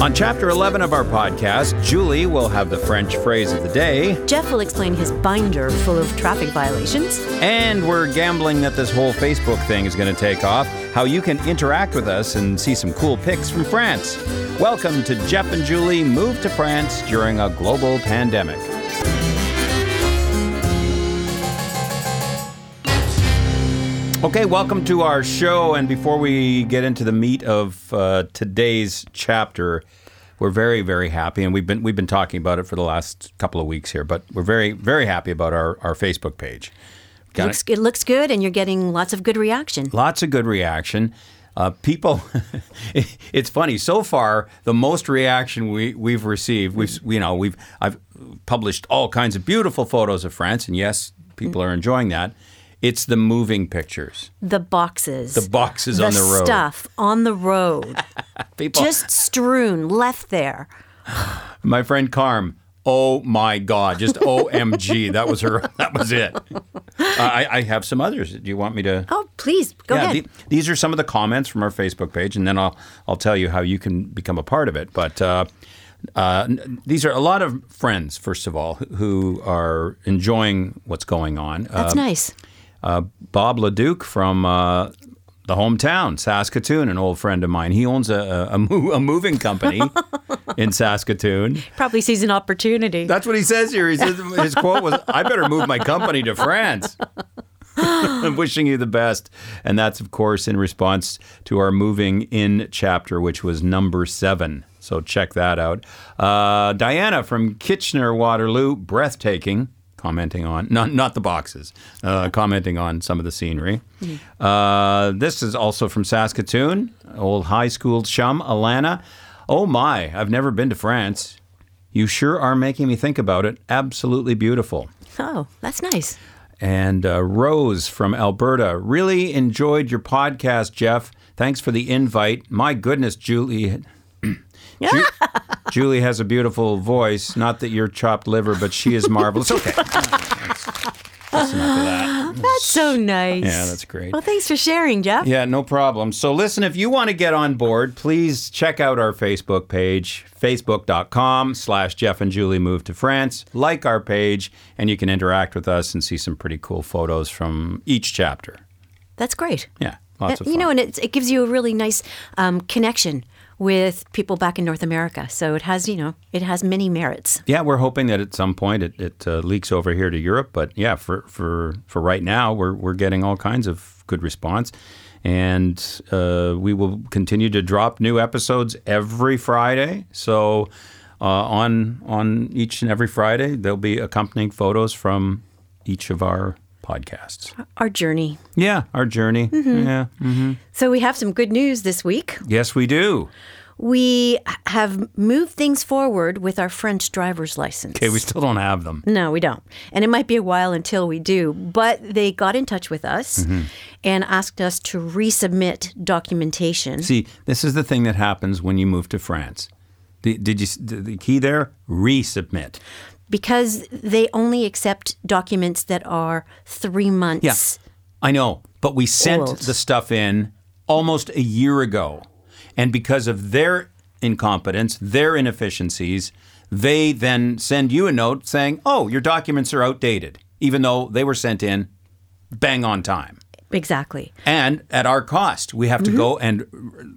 On chapter 11 of our podcast, Julie will have the French phrase of the day, Jeff will explain his binder full of traffic violations. and we're gambling that this whole Facebook thing is going to take off, how you can interact with us and see some cool pics from France. Welcome to Jeff and Julie Move to France during a global pandemic. Okay, welcome to our show. And before we get into the meat of uh, today's chapter, we're very, very happy, and we've been we've been talking about it for the last couple of weeks here. But we're very, very happy about our, our Facebook page. Got Looks, it looks good, and you're getting lots of good reaction. lots of good reaction. Uh, people, it's funny. So far, the most reaction we we've received, we've you know we've I've published all kinds of beautiful photos of France, and yes, people are enjoying that. It's the moving pictures, The boxes. the boxes on the road. stuff on the road. People, just strewn, left there. my friend Carm. Oh my God! Just OMG! that was her. That was it. Uh, I, I have some others. Do you want me to? Oh, please, go yeah, ahead. the- these are some of the comments from our Facebook page, and then I'll I'll tell you how you can become a part of it. But uh, uh, these are a lot of friends, first of all, who are enjoying what's going on. That's uh, nice. Uh, Bob Leduc from uh, the hometown, Saskatoon, an old friend of mine. He owns a, a, a, mo- a moving company in Saskatoon. Probably sees an opportunity. That's what he says here. He says his quote was, "I better move my company to France." I'm wishing you the best, and that's of course in response to our moving in chapter, which was number seven. So check that out. Uh, Diana from Kitchener Waterloo, breathtaking. Commenting on not not the boxes, uh, commenting on some of the scenery. Uh, this is also from Saskatoon, old high school chum Alana. Oh my, I've never been to France. You sure are making me think about it. Absolutely beautiful. oh, that's nice. And uh, Rose from Alberta really enjoyed your podcast, Jeff. Thanks for the invite. My goodness, Julie. Ju- Julie has a beautiful voice. Not that you're chopped liver, but she is marvelous. Okay. That's, that's enough of that. That's so nice. Yeah, that's great. Well, thanks for sharing, Jeff. Yeah, no problem. So, listen, if you want to get on board, please check out our Facebook page, facebook.com slash Jeff and Julie Move to France. Like our page, and you can interact with us and see some pretty cool photos from each chapter. That's great. Yeah, lots of fun. you know, and it, it gives you a really nice um, connection with people back in North America. So it has, you know, it has many merits. yeah, we're hoping that at some point it, it uh, leaks over here to Europe. But yeah, for, for, for right now, we're, we're getting all kinds of good response. And uh, we will continue to drop new episodes every Friday. So uh, on on each and every Friday, there'll be accompanying photos from each of our podcasts. Our journey. Yeah, our journey. Mm-hmm. Yeah. mm. So we have some good news this week. Yes, we do. We have moved things forward with our French driver's license. Okay, we still don't have them. No, we don't. And it might be a while until we do. But they got in touch with us Mm-hmm. and asked us to resubmit documentation. See, this is the thing that happens when you move to France. Did you the key there? Resubmit. Because they only accept documents that are three months. I know, but we sent Old. the stuff in almost a year ago, and because of their incompetence, their inefficiencies, they then send you a note saying, "Oh, your documents are outdated," even though they were sent in bang on time. Exactly. and at our cost. We have to go and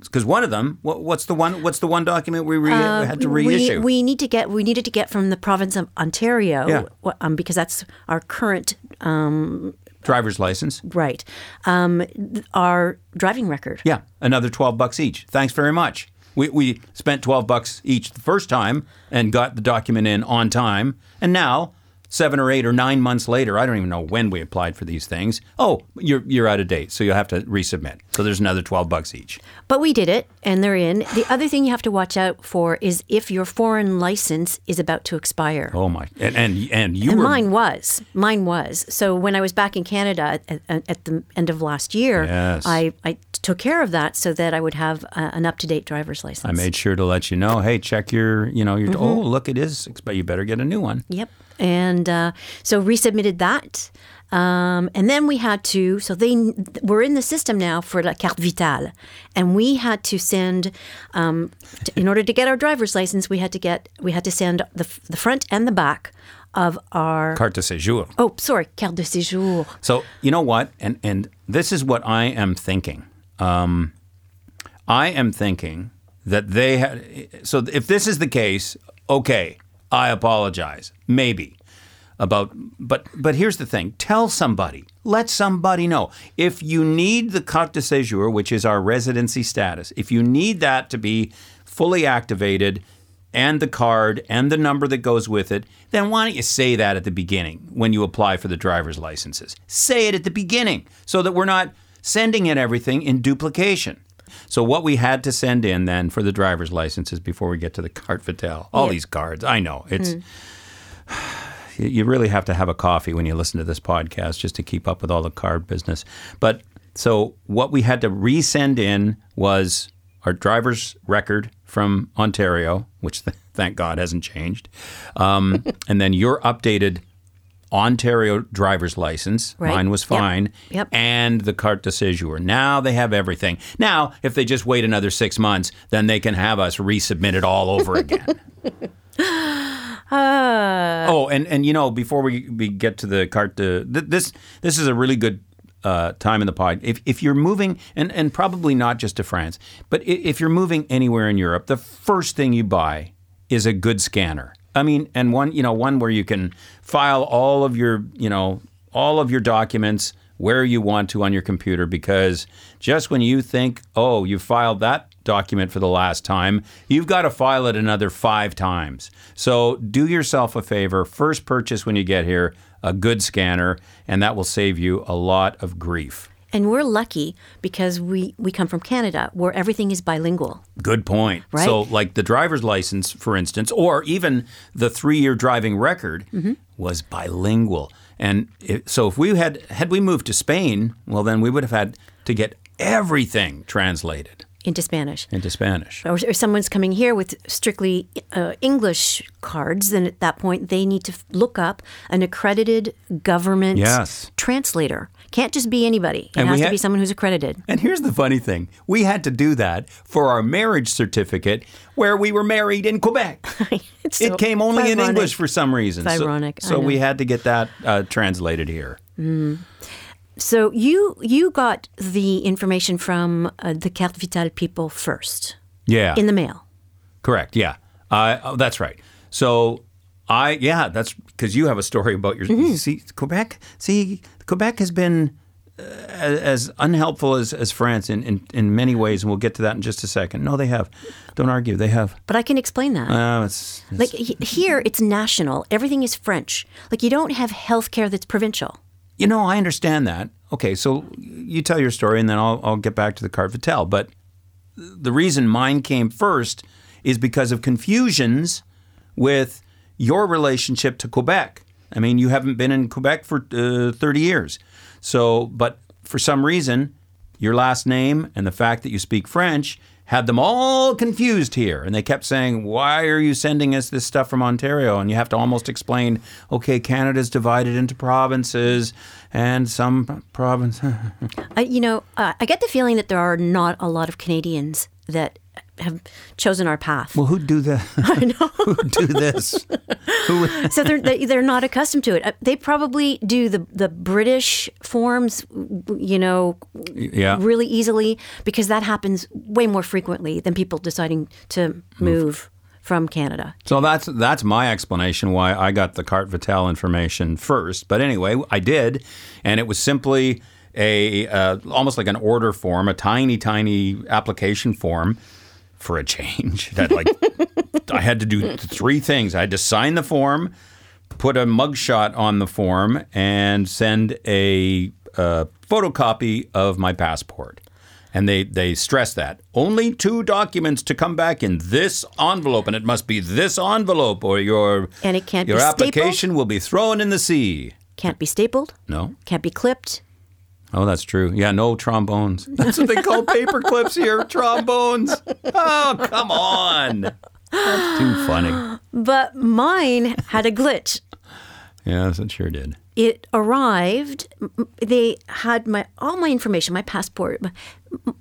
because one of them, what, what's the one? What's the one document we re, had to reissue? We, we need to get we needed to get from the province of Ontario Yeah. um, because that's our current um, Driver's license. right um, th- our driving record. Yeah, another twelve bucks each. Thanks very much. We we spent twelve bucks each the first time and got the document in on time, and now. Seven or eight or nine months later, I don't even know when we applied for these things. Oh, you're you're out of date, so you'll have to resubmit. So there's another twelve bucks each. But we did it, and they're in. The other thing you have to watch out for is if your foreign license is about to expire. Oh my! And and, and you And were mine was. Mine was. So when I was back in Canada at, at, at the end of last year, Yes. I, I took care of that so that I would have uh, an up to date driver's license. I made sure to let you know, hey, check your, you know, your, Mm-hmm. oh, look, it is, but you better get a new one. Yep. And uh, so resubmitted that. Um, and then we had to, so they were in the system now for La Carte Vitale. And we had to send, um, t- in order to get our driver's license, we had to get, we had to send the, the front and the back of our, Carte de séjour. oh, sorry, carte de séjour. So you know what, and and this is what I am thinking. Um, I am thinking that they had. So if this is the case, okay, I apologize. Maybe about, but but here's the thing: tell somebody. Let somebody know if you need the carte de séjour, which is our residency status. If you need that to be fully activated and the card and the number that goes with it, then why don't you say that at the beginning when you apply for the driver's licenses? Say it at the beginning so that we're not sending in everything in duplication. So what we had to send in then for the driver's licenses before we get to the carte vitale, all Yeah. these cards, I know it's. You you really have to have a coffee when you listen to this podcast just to keep up with all the card business. But so what we had to resend in was our driver's record from Ontario, which thank God hasn't changed, um, and then your updated Ontario driver's license. Right. Mine was fine. Yep. And the carte de séjour. Now they have everything. Now, if they just wait another six months, then they can have us resubmit it all over again. oh, and, and you know, before we, we get to the carte de, th- this this is a really good uh, time in the pod. If, if you're moving, and, and probably not just to France, but if you're moving anywhere in Europe, the first thing you buy is a good scanner. I mean, and one, you know, one where you can file all of your, you know, all of your documents where you want to on your computer because just when you think, oh, you filed that document for the last time, you've got to file it another five times. So do yourself a favor. First purchase when you get here a good scanner, and that will save you a lot of grief. And we're lucky because we, we come from Canada where everything is bilingual. Good point. Right? So, like the driver's license, for instance, or even the three-year driving record was bilingual. And it, so, if we had had we moved to Spain, well, then we would have had to get everything translated into Spanish. into Spanish. Or if someone's coming here with strictly uh, English cards, then at that point they need to f- look up an accredited government Yes. translator. Can't just be anybody. It And has we to be someone who's accredited. And here's the funny thing: we had to do that for our marriage certificate, where we were married in Quebec. It so- came only in. English for some reason. It's So- ironic, So, we had to get that uh, translated here. So you you got the information from uh, the Carte Vitale people first Yeah. in the mail. Correct. Yeah. Uh, oh, that's right. So I yeah that's because you have a story about your Mm-hmm. see Quebec. See Quebec has been uh, as unhelpful as, as France in, in in many ways, and we'll get to that in just a second. No, they have. Don't argue. They have. But I can explain that. Uh, it's, it's- like he- here, it's national. Everything is French. Like you don't have health care that's provincial. you know I understand that. Okay, so you tell your story, and then I'll I'll get back to the carte vitale. But the reason mine came first is because of confusions with your relationship to Quebec. I mean, you haven't been in Quebec for uh, 30 years. So, but for some reason, your last name and the fact that you speak French had them all confused here. And they kept saying, Why are you sending us this stuff from Ontario? And you have to almost explain, okay, Canada's divided into provinces and some province. You know, uh, I get the feeling that there are not a lot of Canadians that have chosen our path. well, who'd do that? I know. who'd do this? Who, so they're they, they're not accustomed to it. Uh, They probably do the the British forms, you know, yeah. really easily because that happens way more frequently than people deciding to move from Canada. So that's that's my explanation why I got the carte vitale information first. But anyway, I did, and it was simply a uh, almost like an order form, a tiny, tiny application form for a change. That like I had to do three things. I had to sign the form, put a mugshot on the form, and send a uh, photocopy of my passport. And they, they stress that only two documents to come back in this envelope, and it must be this envelope, or your And it can't your be stapled? application will be thrown in the sea. Can't be stapled, No, can't be clipped. Oh, that's true. Yeah, no trombones. That's what they call paper clips here. Trombones. Oh, come on. That's too funny. But mine had a glitch. Yes, it sure did. It arrived. They had my all my information, my passport.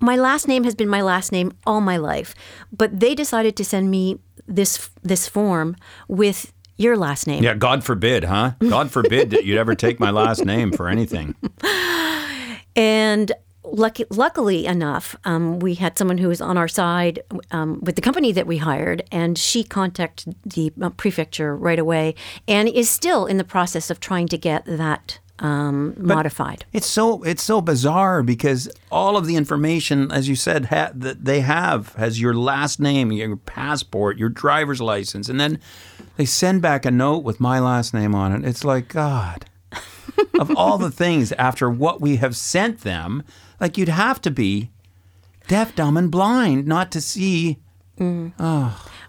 My last name has been my last name all my life, but they decided to send me this this form with your last name. Yeah, God forbid, huh? God forbid that you'd ever take my last name for anything. And lucky, luckily enough, um, we had someone who was on our side um, with the company that we hired, and she contacted the uh, prefecture right away and is still in the process of trying to get that um, modified. It's so it's so bizarre because all of the information, as you said, ha- that they have has your last name, your passport, your driver's license, and then they send back a note with my last name on it. It's like God. Of all the things after what we have sent them, like you'd have to be deaf, dumb, and blind not to see.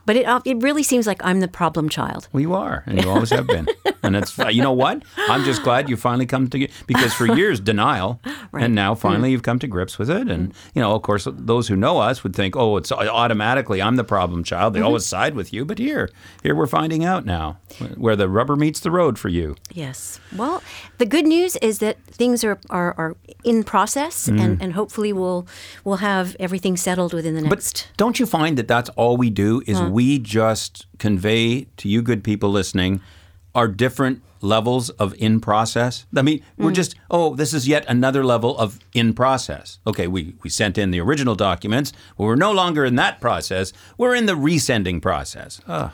But it, uh, it really seems like I'm the problem child. Well, you are, and you always have been. And it's you know what? I'm just glad you finally come to because for years denial, and now finally mm. you've come to grips with it. And mm. you know, of course, those who know us would think, oh, it's automatically I'm the problem child. They mm-hmm. always side with you, but here, here we're finding out now where the rubber meets the road for you. Yes. Well, the good news is that things are, are, are in process, mm. and, and hopefully we'll we'll have everything settled within the next. But don't you find that that's all we do is we just convey to you good people listening our different levels of in process? I mean, we're just, oh, this is yet another level of in process. Okay, we, we sent in the original documents. Well, we're no longer in that process. We're in the resending process. Uh,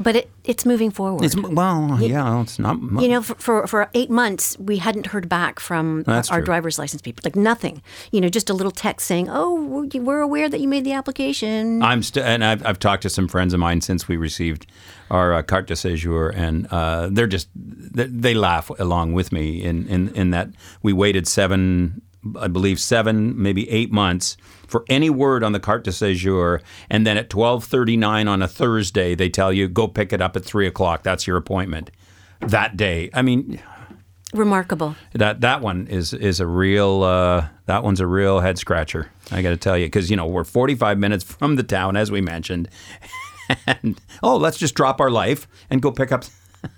but it, it's moving forward. it's, well, yeah, it's not. you know, for, for, for eight months, we hadn't heard back from That's our true. driver's license people. Like nothing. You know, just a little text saying, "Oh, we're- we're aware that you made the application." I'm still, and I've, I've talked to some friends of mine since we received our uh, carte de séjour, and uh, they're just they, they laugh along with me in, in in that we waited seven, I believe seven, maybe eight months for any word on the carte de séjour, and then at twelve thirty nine on a Thursday, they tell you go pick it up at three o'clock. That's your appointment that day. I mean, Remarkable. that that one is is a real uh, that one's a real head scratcher. I got to tell you because you know we're 45 minutes from the town as we mentioned, and oh let's just drop our life and go pick up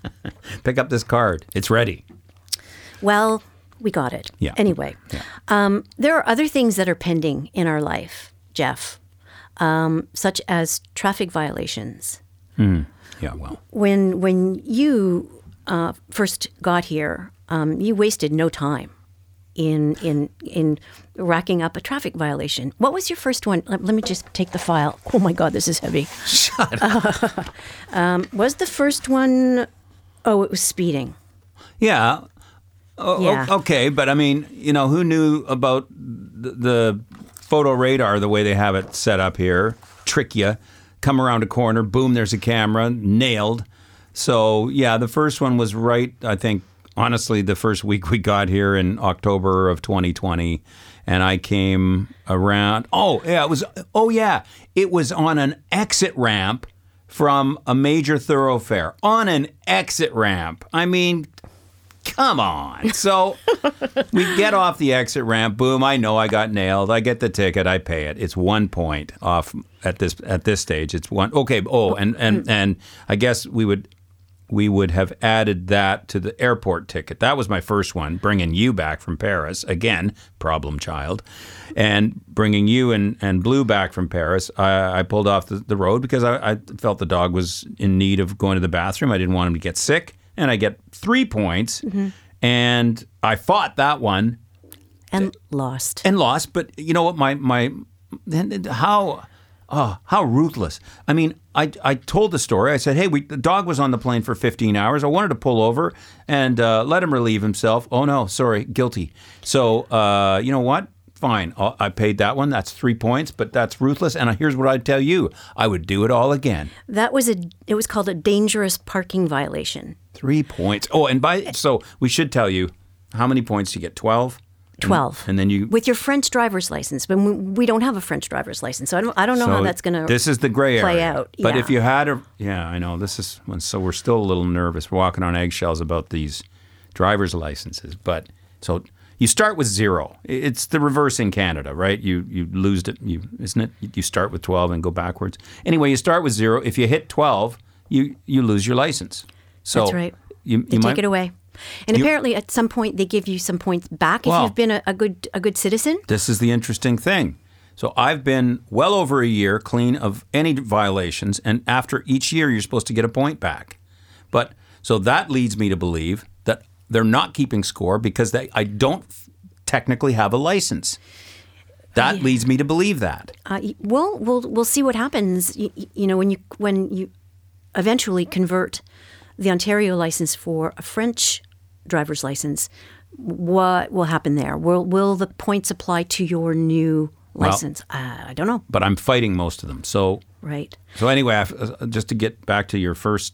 pick up this card. It's ready. Well, we got it. Yeah. Anyway, um, there are other things that are pending in our life, Jeff, um, such as traffic violations. Yeah, well, When when you uh, first got here, um, you wasted no time in in in racking up a traffic violation. What was your first one? Let, let me just take the file. Oh my God, this is heavy. shut up. Um, was the first one? Oh, it was speeding. Yeah. Oh, Yeah. okay, but I mean, you know, who knew about the, the photo radar the way they have it set up here? Trick you, come around a corner, boom, there's a camera, nailed. So yeah, the first one was right. I think honestly, the first week we got here in October of 2020, and I came around. Oh yeah, it was. Oh yeah, it was on an exit ramp from a major thoroughfare. On an exit ramp. I mean, come on. So we get off the exit ramp. Boom! I know I got nailed. I get the ticket. I pay it. It's one point off at this at this stage. It's one. Okay. Oh, and and mm-hmm. and I guess we would we would have added that to the airport ticket. That was my first one, bringing you back from Paris again, problem child, and bringing you and, and Blue back from Paris. I, I pulled off the, the road because I, I felt the dog was in need of going to the bathroom. I didn't want him to get sick, and I get three points. And I fought that one and lost. and lost. But you know what? My my how oh how ruthless. I mean, I I told the story. I said, hey, we the dog was on the plane for 15 hours. I wanted to pull over and uh, let him relieve himself. Oh no, sorry, guilty. So uh, you know what? Fine, I'll, I paid that one. That's three points, but that's ruthless. And here's what I'd tell you: I would do it all again. That was a. It was called a dangerous parking violation. Three points. Oh, and by eh. so we should tell you how many points you get. Twelve. Twelve. And then you with your French driver's license. But we, we don't have a French driver's license, so I don't. I don't know how that's going to. This is the gray play area. out, But yeah. if you had a, yeah, I know this is. So we're still a little nervous, We're walking on eggshells about these driver's licenses. But so You start with zero. It's the reverse in Canada, right? You you lose it. You isn't it? You start with twelve and go backwards. Anyway, you start with zero. If you hit twelve, you you lose your license. So That's right. You, They you take it away. And You- apparently, at some point, they give you some points back if Wow. you've been a, a good a good citizen. This is the interesting thing. So I've been well over a year clean of any violations, and after each year, you're supposed to get a point back. But so that leads me to believe that they're not keeping score because they, I don't f- technically have a license. That leads me to believe that. Uh, well, we'll we'll see what happens. You, you know, when you when you eventually convert the Ontario license for a French driver's license, what will happen there? Will will the points apply to your new license? uh, I don't know. But I'm fighting most of them. So Right. So anyway, uh, just to get back to your first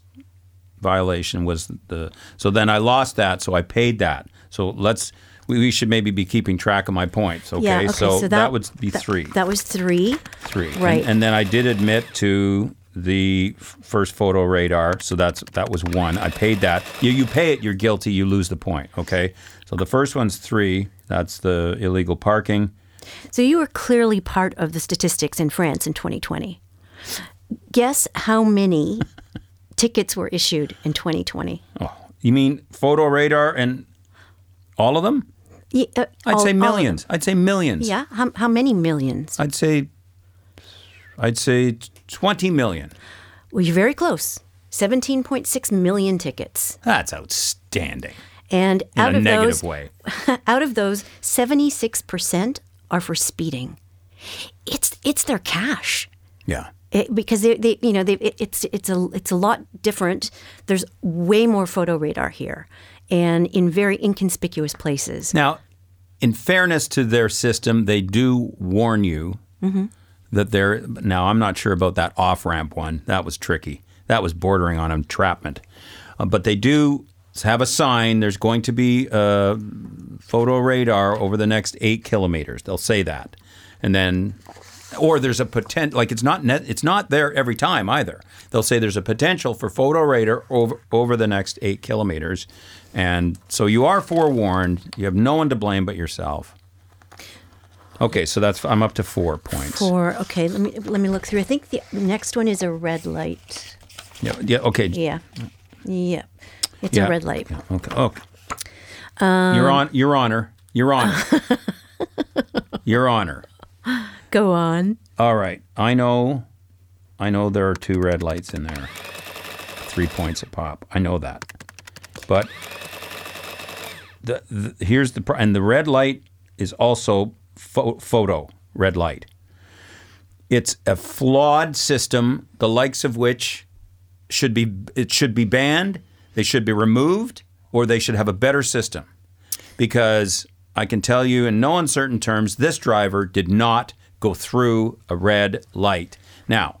violation was the so then I lost that, so I paid that. So let's we, we should maybe be keeping track of my points. Okay, Yeah. Okay. so, that, would be that- three, That was three. three, And- Right. And, then I did admit to the first photo radar, so that's that was one. I paid that. You you pay it, you're guilty. You lose the point. Okay, so the first one's three. That's the illegal parking. So you were clearly part of the statistics in France in 2020. Guess how many tickets were issued in 2020? Oh, you mean photo radar and all of them? Yeah, uh, I'd all- say all of them. millions. I'd say millions. Yeah. How, how many millions? I'd say I'd say 20 million. Well, you're very close. 17.6 million tickets. That's outstanding. And In out a of negative those, way. out of those, 76% are for speeding. It's it's their cash. Yeah. It, because they, they, you know, they, it, it's it's a it's a lot different. There's way more photo radar here, and in very inconspicuous places. Now, in fairness to their system, they do warn you mm-hmm. That they're now I'm not sure about that off-ramp one. That was tricky. That was bordering on entrapment. Uh, but they do have a sign there's going to be a photo radar over the next 8 kilometers. They'll say that. And then or there's a potential like it's not net, it's not there every time either. They'll say there's a potential for photo radar over over the next eight kilometers, and so you are forewarned. You have no one to blame but yourself. Okay, so that's I'm up to four points. Four. okay, let me let me look through. I think the next one is a red light. Yeah, yeah. Okay. Yeah, yeah, it's Yeah. a red light. Yeah, okay. Okay. Um, Your on, Your Honor, Your Honor, Your Honor. Go on. All right. I know. I know there are two red lights in there. Three points a pop. I know that. But the, the here's the and the red light is also pho- photo red light. It's a flawed system, the likes of which should be it should be banned. They should be removed, or they should have a better system. Because I can tell you in no uncertain terms, this driver did not go through a red light. Now,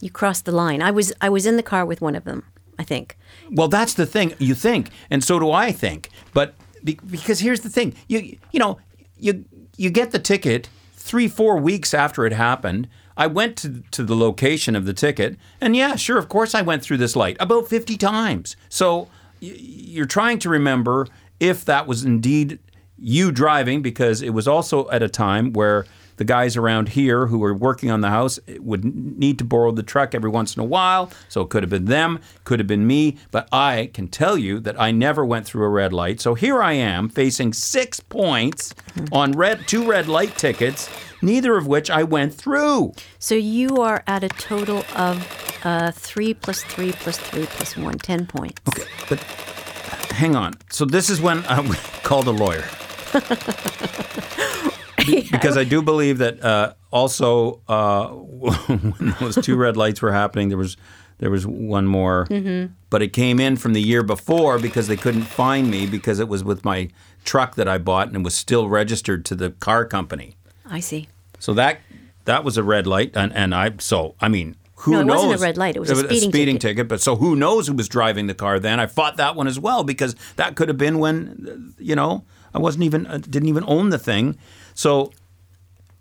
You crossed the line. I was I was in the car with one of them. I think. Well, that's the thing. You think, and so do I think. But be, because here's the thing, you you know, you you get the ticket three four weeks after it happened. I went to to the location of the ticket, and yeah, sure, of course, I went through this light about fifty times. So you're trying to remember if that was indeed you driving, because it was also at a time where the guys around here who were working on the house would need to borrow the truck every once in a while. So it could have been them, could have been me. But I can tell you that I never went through a red light. So here I am facing six points on red two red light tickets, neither of which I went through. So you are at a total of uh, three plus three plus three plus one, ten points. Okay, but hang on. So this is when I called a lawyer. Be- because I do believe that uh, also uh, when those two red lights were happening, there was there was one more, but it came in from the year before because they couldn't find me because it was with my truck that I bought and it was still registered to the car company. I see. So that that was a red light, and, and I so I mean, who No, it knows? wasn't a red light, it was a speeding ticket. ticket. But so who knows who was driving the car then? I fought that one as well because that could have been when uh, you know I wasn't even uh, didn't even own the thing. So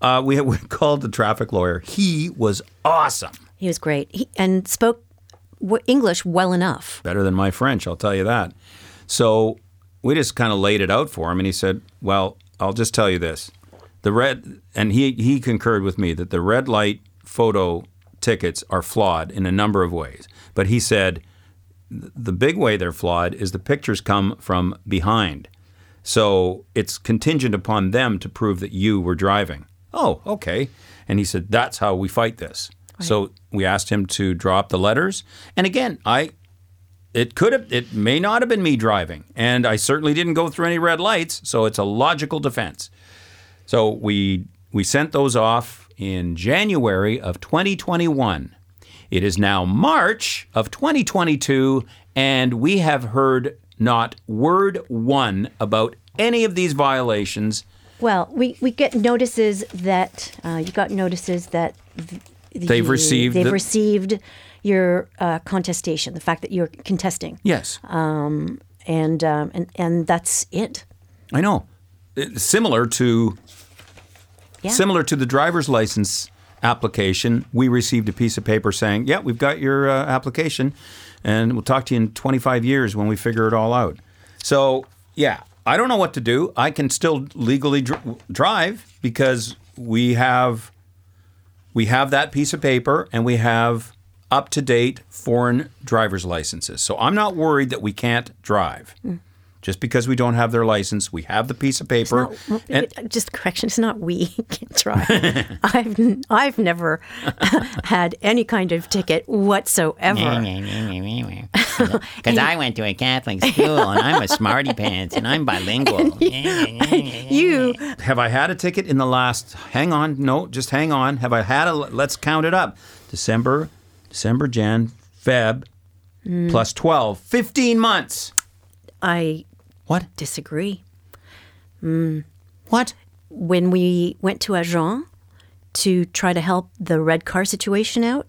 uh, we, we called the traffic lawyer. He was awesome, He was great he, and spoke w- English well enough. better than my French, I'll tell you that. So we just kind of laid it out for him, and he said, "Well, I'll just tell you this: the red, and he he concurred with me that the red light photo tickets are flawed in a number of ways. But he said the big way they're flawed is the pictures come from behind, so it's contingent upon them to prove that you were driving. Oh, okay. And he said that's how we fight this. So we asked him to drop the letters, and again, I it could have it may not have been me driving and i certainly didn't go through any red lights so it's a logical defense so we we sent those off in january of 2021 it is now march of 2022 and we have heard not word one about any of these violations. Well, we, we get notices that uh, you got notices that th- They've the- received they've the- received your uh, contestation, the fact that you're contesting, yes. Um, and um, and and that's it. i know. It's similar to Yeah. Similar to the driver's license application, we received a piece of paper saying, "Yeah, we've got your uh, application, and we'll talk to you in 25 years when we figure it all out." So, yeah, I don't know what to do. I can still legally dr- drive because we have we have that piece of paper and we have up to date foreign driver's licenses. So I'm not worried that we can't drive. Mm. Just because we don't have their license, we have the piece of paper. No, and- just correction. It's not we can try. I've n- I've never had any kind of ticket whatsoever. Because I went to a Catholic school and I'm a smarty pants and I'm bilingual. You Have I had a ticket in the last? Hang on, no, just hang on. Have I had a? Let's count it up. December, December, Jan, Feb, hmm. plus 12, 15 months. I What? disagree. Hmm. What? When we went to Agen to try to help the red car situation out,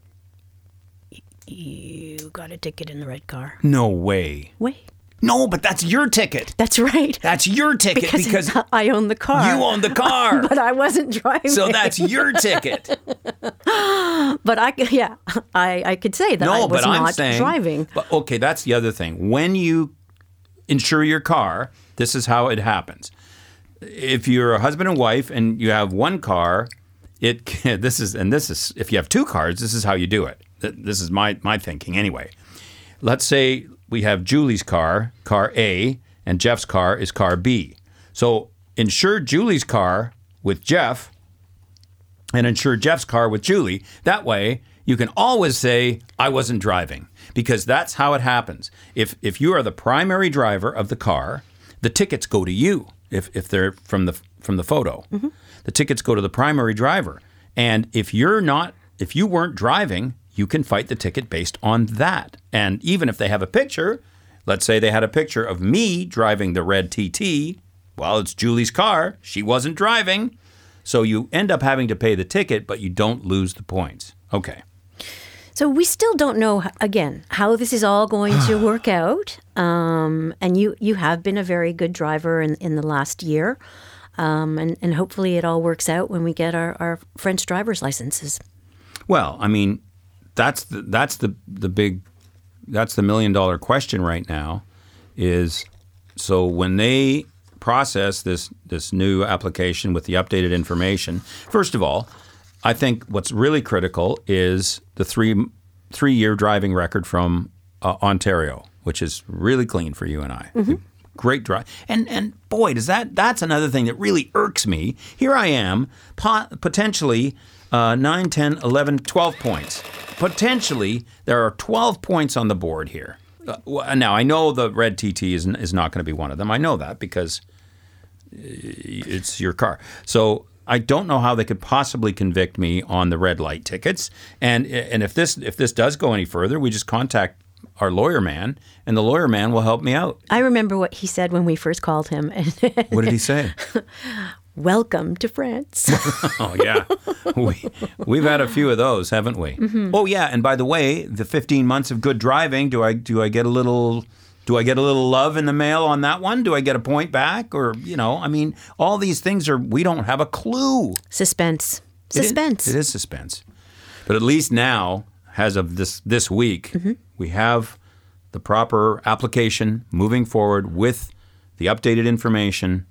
you got a ticket in the red car. No way. Way. No, but that's your ticket. that's right. That's your ticket because, because I own the car. you own the car. but I wasn't driving. so that's your ticket. But I, yeah, I, I could say that I No, was but I'm not saying driving. But okay, that's the other thing. When you insure your car, this is how it happens. If you're a husband and wife and you have one car, it this is and this is if you have two cars, this is how you do it. This is my my thinking anyway. Let's say we have Julie's car, car A, and Jeff's car is car B. So insure Julie's car with Jeff and insure Jeff's car with Julie. That way, you can always say, I wasn't driving, because that's how it happens. If, if you are the primary driver of the car, the tickets go to you if, if they're from the, from the photo. Mm-hmm. The tickets go to the primary driver. And if you're not, if you weren't driving, you can fight the ticket based on that. And even if they have a picture, let's say they had a picture of me driving the red TT, well, it's Julie's car. She wasn't driving. So you end up having to pay the ticket, but you don't lose the points. Okay. So we still don't know again how this is all going to work out. Um, and you you have been a very good driver in, in the last year. Um, and, and hopefully it all works out when we get our, our French driver's licenses. Well, I mean, that's the, that's the the big that's the million dollar question right now is so when they process this this new application with the updated information, first of all, I think what's really critical is the three three year driving record from uh, Ontario, which is really clean for you and I. Great drive, and and boy, does that that's another thing that really irks me. Here I am, po- potentially uh, 9, 10, 11, 12 points. Potentially, there are 12 points on the board here. Uh, now, I know the red TT is, is not going to be one of them. I know that because it's your car. So I don't know how they could possibly convict me on the red light tickets. And and if this if this does go any further, we just contact our lawyer man, and the lawyer man will help me out. I remember what he said when we first called him. What did he say? Welcome to France. oh yeah, we we've had a few of those, haven't we? Mm-hmm. Oh yeah, and by the way, the 15 months of good driving, do I do I get a little do I get a little love in the mail on that one? Do I get a point back or, you know, I mean, all these things are we don't have a clue. Suspense. It is- Suspense. it is suspense. But at least now, as of this this week, mm-hmm. we have the proper application moving forward with the updated information.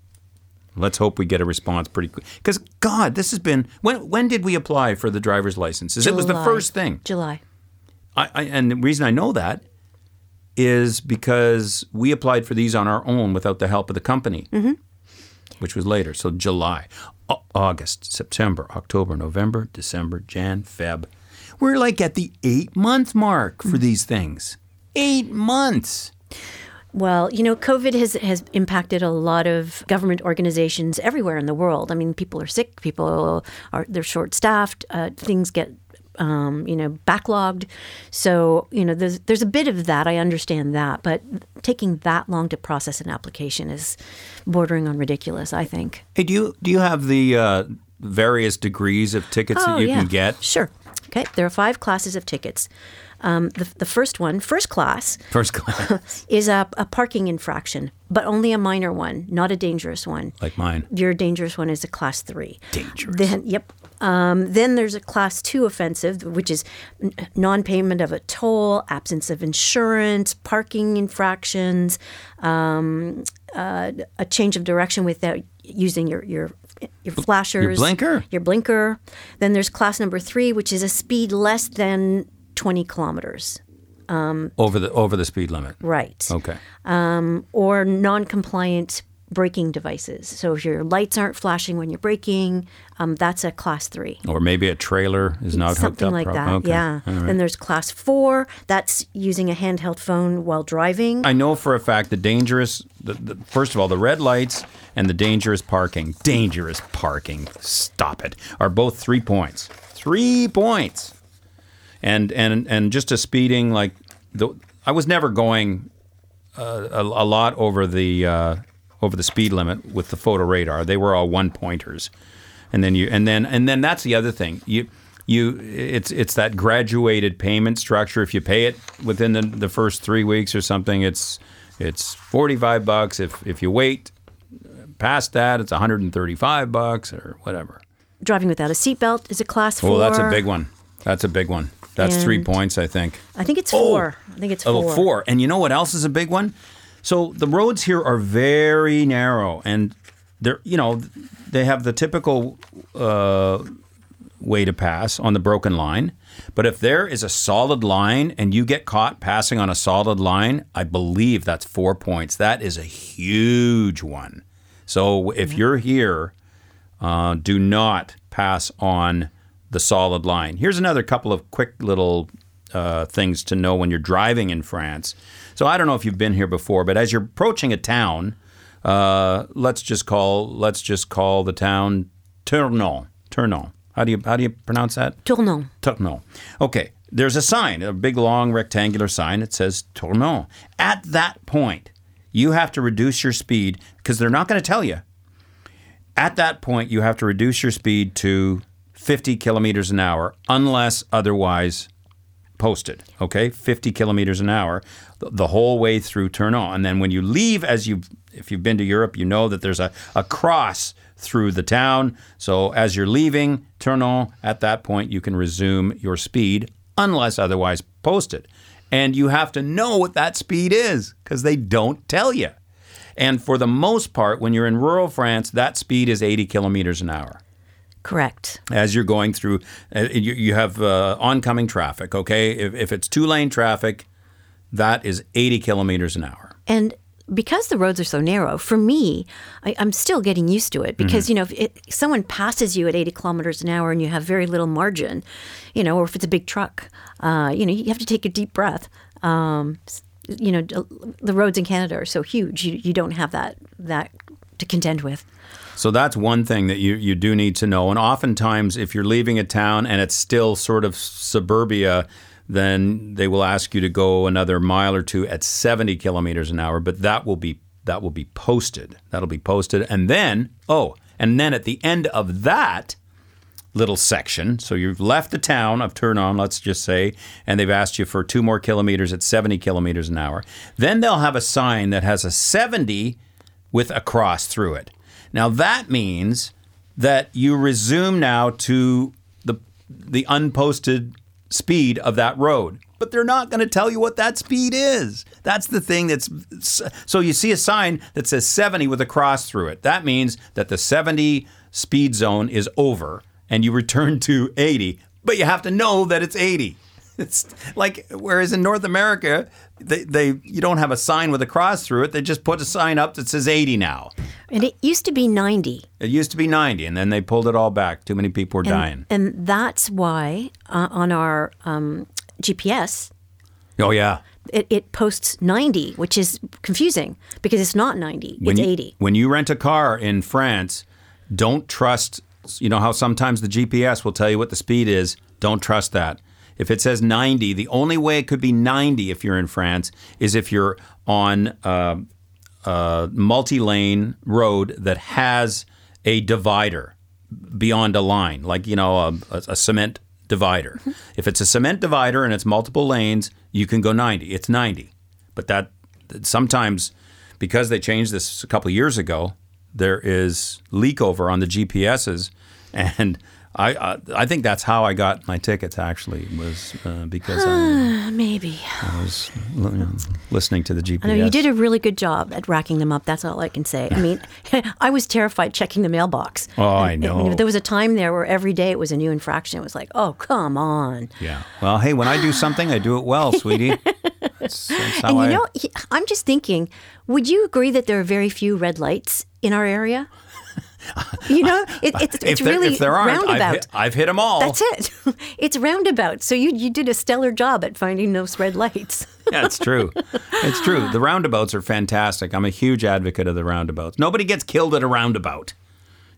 Let's hope we get a response pretty quick. Because God, this has been when when did we apply for the driver's licenses? It was the first thing. July. I, I, and the reason I know that is because we applied for these on our own without the help of the company, which was later. So July, August, September, October, November, December, Jan, Feb. We're like at the eight month mark for these things. Eight months. Well, you know, COVID has has impacted a lot of government organizations everywhere in the world. I mean, people are sick, people are they're short staffed, uh, things get um, you know backlogged. So you know, there's there's a bit of that. I understand that, but taking that long to process an application is bordering on ridiculous. I think. Hey, do you do you have the uh, various degrees of tickets that you can get? Oh, Sure. Okay. There are five classes of tickets. Um, the, the first one, first class, First class, is a, a parking infraction, but only a minor one, not a dangerous one. like mine. Your dangerous one is a class three. Dangerous. Then, yep. Um, then there's a class two offensive, which is non-payment of a toll, absence of insurance, parking infractions, um, uh, a change of direction without using your your your flashers, your blinker? your blinker. Then there's class number three, which is a speed less than 20 kilometers. Over the over the speed limit. Right. Okay. or non-compliant braking devices. So if your lights aren't flashing when you're braking, um, that's a class three. Or maybe a trailer is not hooked Something up. like prop- that. Okay. Yeah. Right. Then there's class four. That's using a handheld phone while driving. I know for a fact the dangerous, the, the, first of all, the red lights and the dangerous parking, dangerous parking, stop it, are both three points. Three points. And and and just a speeding like the, I was never going uh, a, a lot over the uh, over the speed limit with the photo radar. They were all one pointers, and then you and then and then that's the other thing you. You, it's it's that graduated payment structure. If you pay it within the, the first three weeks or something, it's it's forty five bucks. If if you wait past that, it's one hundred and thirty five bucks or whatever. Driving without a seatbelt is a class four. Oh, that's a big one. That's a big one. That's three points, I think. I think it's oh! four. I think it's oh, four. Oh, four. And you know what else is a big one? So the roads here are very narrow, and they're you know they have the typical uh, way to pass on the broken line. But if there is a solid line and you get caught passing on a solid line, I believe that's four points. That is a huge one. So if you're here, uh, do not pass on the solid line. Here's another couple of quick little uh, things to know when you're driving in France. So I don't know if you've been here before, but as you're approaching a town, uh, let's just call let's just call the town Tournon. Tournon. How do you how do you pronounce that? Tournon. Tournon. Okay. There's a sign, a big long rectangular sign that says Tournon. At that point, you have to reduce your speed because they're not going to tell you. At that point, you have to reduce your speed to 50 kilometers an hour unless otherwise posted. Okay, 50 kilometers an hour the whole way through Tournon. And then when you leave, as you if you've been to Europe, you know that there's a, a cross through the town. So as you're leaving Tournon, at that point you can resume your speed unless otherwise posted. And you have to know what that speed is because they don't tell you. And for the most part, when you're in rural France, that speed is 80 kilometers an hour Correct. as you're going through. Uh, you, you have uh, oncoming traffic. Okay, if, if it's two lane traffic, that is 80 kilometers an hour. And because the roads are so narrow, for me, I, I'm still getting used to it because, you know, if it, someone passes you at 80 kilometers an hour and you have very little margin, you know, or if it's a big truck, uh, you know, you have to take a deep breath. Um, you know, the roads in Canada are so huge, you, you don't have that, that to contend with. So that's one thing that you, you do need to know. And oftentimes, if you're leaving a town and it's still sort of suburbia, then they will ask you to go another mile or two at 70 kilometers an hour. But that will be that will be posted. That'll be posted, and then oh, and then at the end of that little section, so you've left the town of Tournon, let's just say, and they've asked you for two more kilometers at 70 kilometers an hour. Then they'll have a sign that has a 70 with a cross through it. Now that means that you resume now to the the unposted speed of that road. but they're not going to tell you what that speed is. That's the thing that's so you see a sign that says 70 with a cross through it. That means that the 70 speed zone is over and you return to 80, but you have to know that it's 80. It's like whereas in North America, they, they you don't have a sign with a cross through it. They just put a sign up that says 80 now. And it used to be 90. It used to be 90, and then they pulled it all back. Too many people were dying. And that's why uh, on our um, GPS, Oh yeah. it, it posts 90, which is confusing because it's not 90, When it's you, 80. When you rent a car in France, don't trust. You know how sometimes the GPS will tell you what the speed is. Don't trust that. If it says 90, the only way it could be 90 if you're in France is if you're on uh, a multi-lane road that has a divider beyond a line, like you know a, a, a cement divider. if it's a cement divider and it's multiple lanes, you can go 90. It's 90. But that sometimes because they changed this a couple of years ago, there is leak over on the GPSs, and I I, I think that's how I got my tickets. Actually, was uh, because I, Uh, maybe. I was you know, listening to the GPS. I know you did a really good job at racking them up. That's all I can say. I mean, I was terrified checking the mailbox. Oh, I know. and there was a time there where every day it was a new infraction. It was like, oh, come on. Yeah. Well, hey, when I do something, I do it well, sweetie. That's, that's And you I. know, I'm just thinking, would you agree that there are very few red lights in our area? You know, it, it's, it's there, really aren't, I've roundabout. hit, I've hit them all. That's it. It's roundabout. So you you did a stellar job at finding those red lights. yeah, it's true. It's true. The roundabouts are fantastic. I'm a huge advocate of the roundabouts. Nobody gets killed at a roundabout.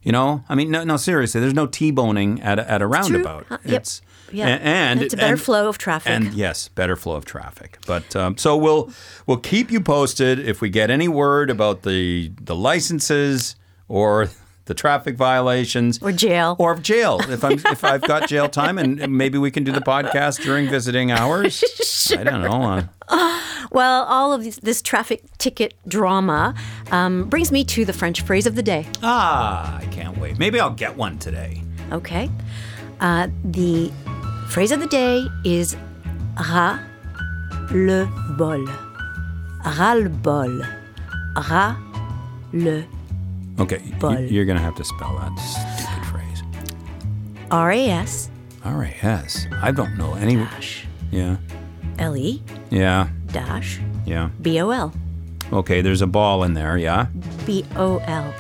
You know, I mean, no, no, seriously. There's no T-boning at a, at a roundabout. Uh, yep. It's Yeah. a- and It's a better and- flow of traffic. And yes, better flow of traffic. But um, so we'll we'll keep you posted if we get any word about the the licenses or the traffic violations Or jail. or jail. If I'm if I've got jail time and maybe we can do the podcast during visiting hours. I don't know. Uh, Well, all of this, this traffic ticket drama um, brings me to the French phrase of the day. ah, I can't wait. Maybe I'll get one today. Okay. Uh, the phrase of the day is ras le bol. Ras le bol. Ras le Okay, you're gonna have to spell that stupid phrase. R A S All right, yes. Don't know any. dash Yeah, L E yeah, dash yeah. B O L. Okay, there's a ball in there. Yeah. B O L.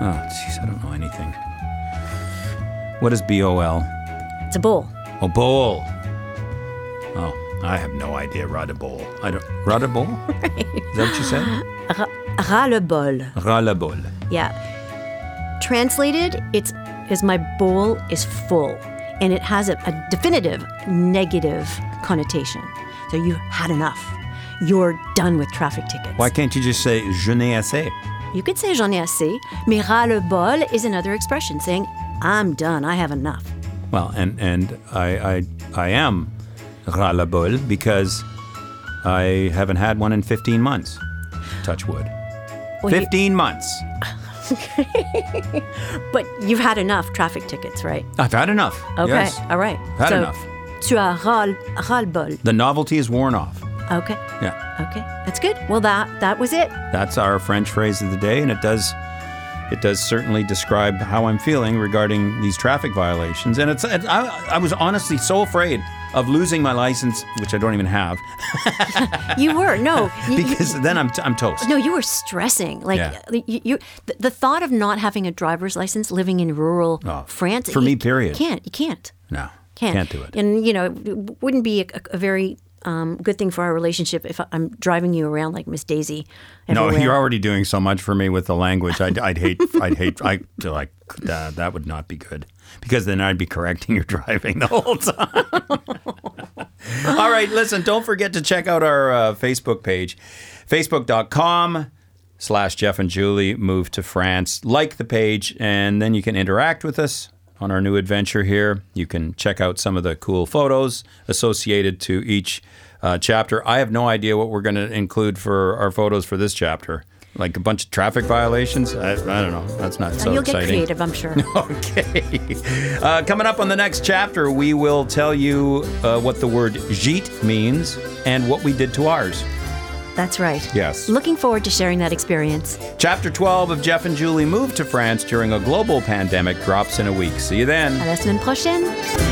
Oh, jeez, I don't know anything. What is B O L? It's a bowl. A bowl. Oh, I have no idea. Rada bowl. I don't. Rada bowl? Is that what you said? Ra- Ras le bol. Rala bowl. Yeah. Translated, it's is my bowl is full, and it has a, a definitive negative connotation. So you've had enough. You're done with traffic tickets. Why can't you just say je n'ai assez? You could say j'en ai assez, mais ras le bol is another expression saying I'm done. I have enough. Well, and and I I I am rala bowl because I haven't had one in 15 months. Touch wood. Well, you- 15 months. but you've had enough traffic tickets, right? I've had enough. Okay. Yes. All right. Had so, enough. Tu as ras, ras bol. The novelty is worn off. Okay. Yeah. Okay. That's good. Well, that that was it. That's our French phrase of the day, and it does it does certainly describe how I'm feeling regarding these traffic violations. And it's it, I, I was honestly so afraid of losing my license, which I don't even have, You were no. you- because then I'm I'm toast. No, you were stressing. Like Yeah. you, you the, thought of not having a driver's license, living in rural Oh, France. for me, period. You Can't you can't No, can't can't do it. And you know, it wouldn't be a, a very um, good thing for our relationship if I'm driving you around like Miss Daisy. No, you're already doing so much for me with the language. I'd, I'd hate, I'd hate, I like that. That would not be good because then I'd be correcting your driving the whole time. All right, listen. Don't forget to check out our uh, Facebook page, facebook.com slash Jeff and Julie move to France. Like the page, and then you can interact with us on our new adventure here. You can check out some of the cool photos associated to each uh, chapter. I have no idea what we're going to include for our photos for this chapter. Like a bunch of traffic violations? I, I don't know. That's not so You'll exciting. get creative, I'm sure. Okay. Uh, coming up on the next chapter, we will tell you uh, what the word gîte means and what we did to ours. That's right. Yes. Looking forward to sharing that experience. Chapter 12 of Jeff and Julie Moved to France During a Global Pandemic drops in a week. See you then. À la semaine prochaine.